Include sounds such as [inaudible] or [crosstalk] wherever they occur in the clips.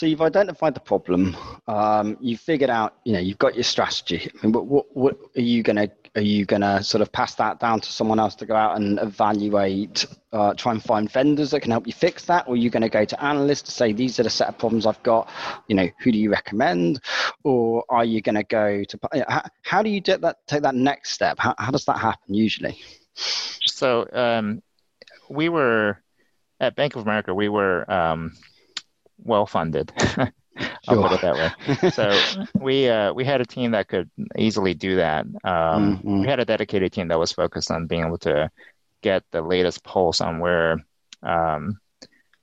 so you've identified the problem. Um, you figured out, you know, you've got your strategy. I mean, what, what, what are you going to are you going to sort of pass that down to someone else to go out and evaluate, uh, try and find vendors that can help you fix that? Or are you going to go to analysts to say, these are the set of problems I've got, you know, who do you recommend? Or are you going to go to, how, how, do you do that, take that next step? How, how does that happen usually? So um, we were, at Bank of America, we were um, well funded. [laughs] I'll sure. put it that way. So [laughs] we uh, we had a team that could easily do that. Um, mm-hmm. We had a dedicated team that was focused on being able to get the latest pulse on where um,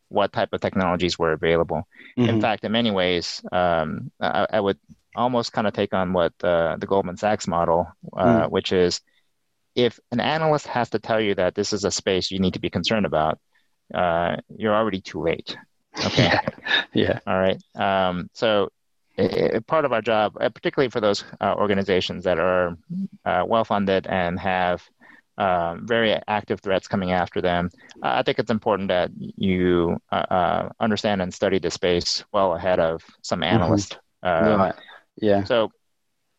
what type of technologies were available. Mm-hmm. In fact, in many ways, um, I, I, would almost kind of take on what uh, the Goldman Sachs model, uh, mm. which is if an analyst has to tell you that this is a space you need to be concerned about, uh, you're already too late. Okay. Yeah. yeah. All right. Um, so it, part of our job, uh, particularly for those uh, organizations that are uh, well funded and have um, very active threats coming after them, I think it's important that you uh, uh, understand and study the space well ahead of some mm-hmm. analyst. Mm-hmm. right. Yeah. So,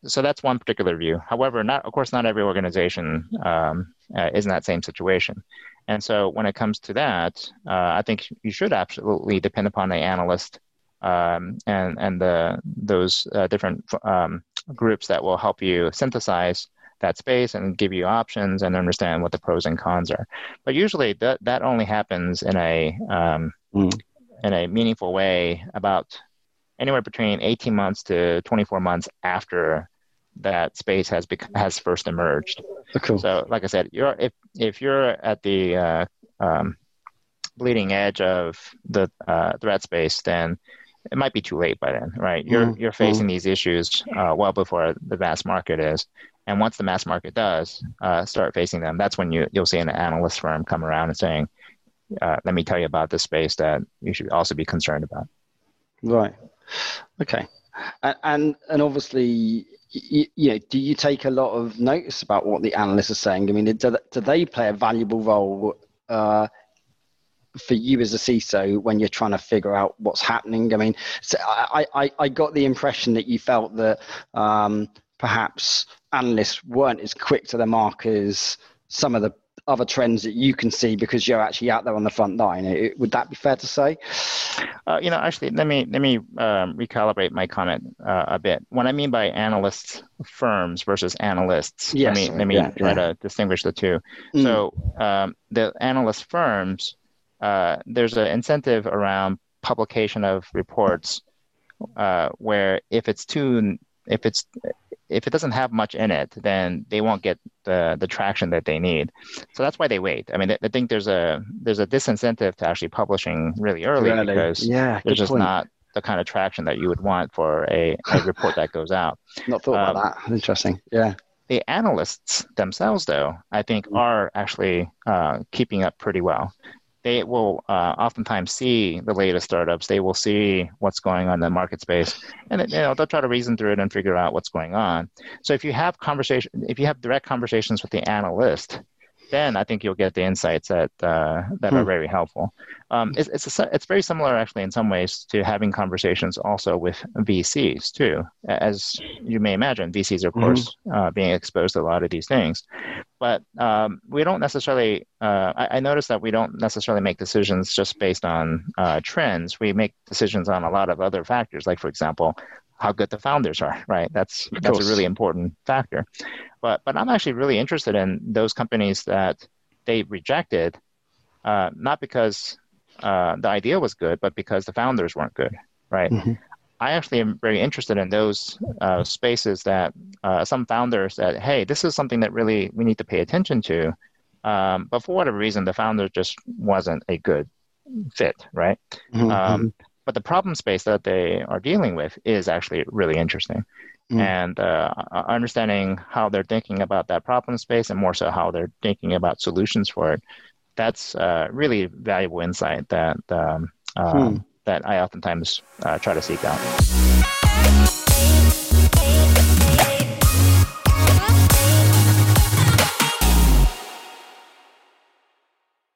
so that's one particular view. However, not of course not every organization um, is in that same situation. And so when it comes to that, uh, I think you should absolutely depend upon the analyst um, and and the those uh, different um, groups that will help you synthesize that space and give you options and understand what the pros and cons are. But usually that that only happens in a um, mm. in a meaningful way about anywhere between 18 months to 24 months after that space has bec- has first emerged. Oh, cool. So, like I said, you're if if you're at the uh, um, bleeding edge of the uh, threat space, then it might be too late by then, right? You're mm-hmm. you're facing mm-hmm. these issues uh, well before the mass market is, and once the mass market does uh, start facing them, that's when you you'll see an analyst firm come around and saying, uh, "Let me tell you about this space that you should also be concerned about." Right. Okay. And and, obviously you, you, know, do you take a lot of notice about what the analysts are saying? I mean, do, do they play a valuable role uh, for you as a CISO when you're trying to figure out what's happening? I mean, so I, I, I got the impression that you felt that um, perhaps analysts weren't as quick to the mark as some of the other trends that you can see because you're actually out there on the front line. Would that be fair to say? Uh, you know, actually, let me let me um, recalibrate my comment uh, a bit. What I mean by analyst firms versus analysts, yes, let me let me yeah, try yeah. to distinguish the two. Mm. So um, the analyst firms, uh, there's an incentive around publication of reports uh, where if it's too if it's if it doesn't have much in it, then they won't get the the traction that they need. So that's why they wait. I mean, I think there's a there's a disincentive to actually publishing really early really? because yeah, there's just point. not the kind of traction that you would want for a, a report that goes out. Not thought um, about that. Interesting. Yeah. The analysts themselves, though, I think, mm. are actually uh, keeping up pretty well they will uh, oftentimes see the latest startups. They will see what's going on in the market space, and you know they'll try to reason through it and figure out what's going on. So if you have conversation, if you have direct conversations with the analyst, then I think you'll get the insights that uh, that hmm. are very helpful. Um, it's it's, a, it's very similar actually in some ways to having conversations also with VCs too. As you may imagine, VCs are of mm-hmm. course uh, being exposed to a lot of these things, but um, we don't necessarily. Uh, I, I noticed that we don't necessarily make decisions just based on uh, trends. We make decisions on a lot of other factors, like for example, how good the founders are, right? That's that's a really important factor. But but I'm actually really interested in those companies that they rejected, uh, not because uh, the idea was good, but because the founders weren't good, right? Mm-hmm. I actually am very interested in those uh, spaces that uh, some founders that hey, this is something that really we need to pay attention to, um, but for whatever reason, the founder just wasn't a good fit, right? Mm-hmm. Um, mm-hmm but the problem space that they are dealing with is actually really interesting. Mm. And uh, understanding how they're thinking about that problem space and more so how they're thinking about solutions for it, that's uh, really valuable insight that um, um, hmm. That I oftentimes uh, try to seek out.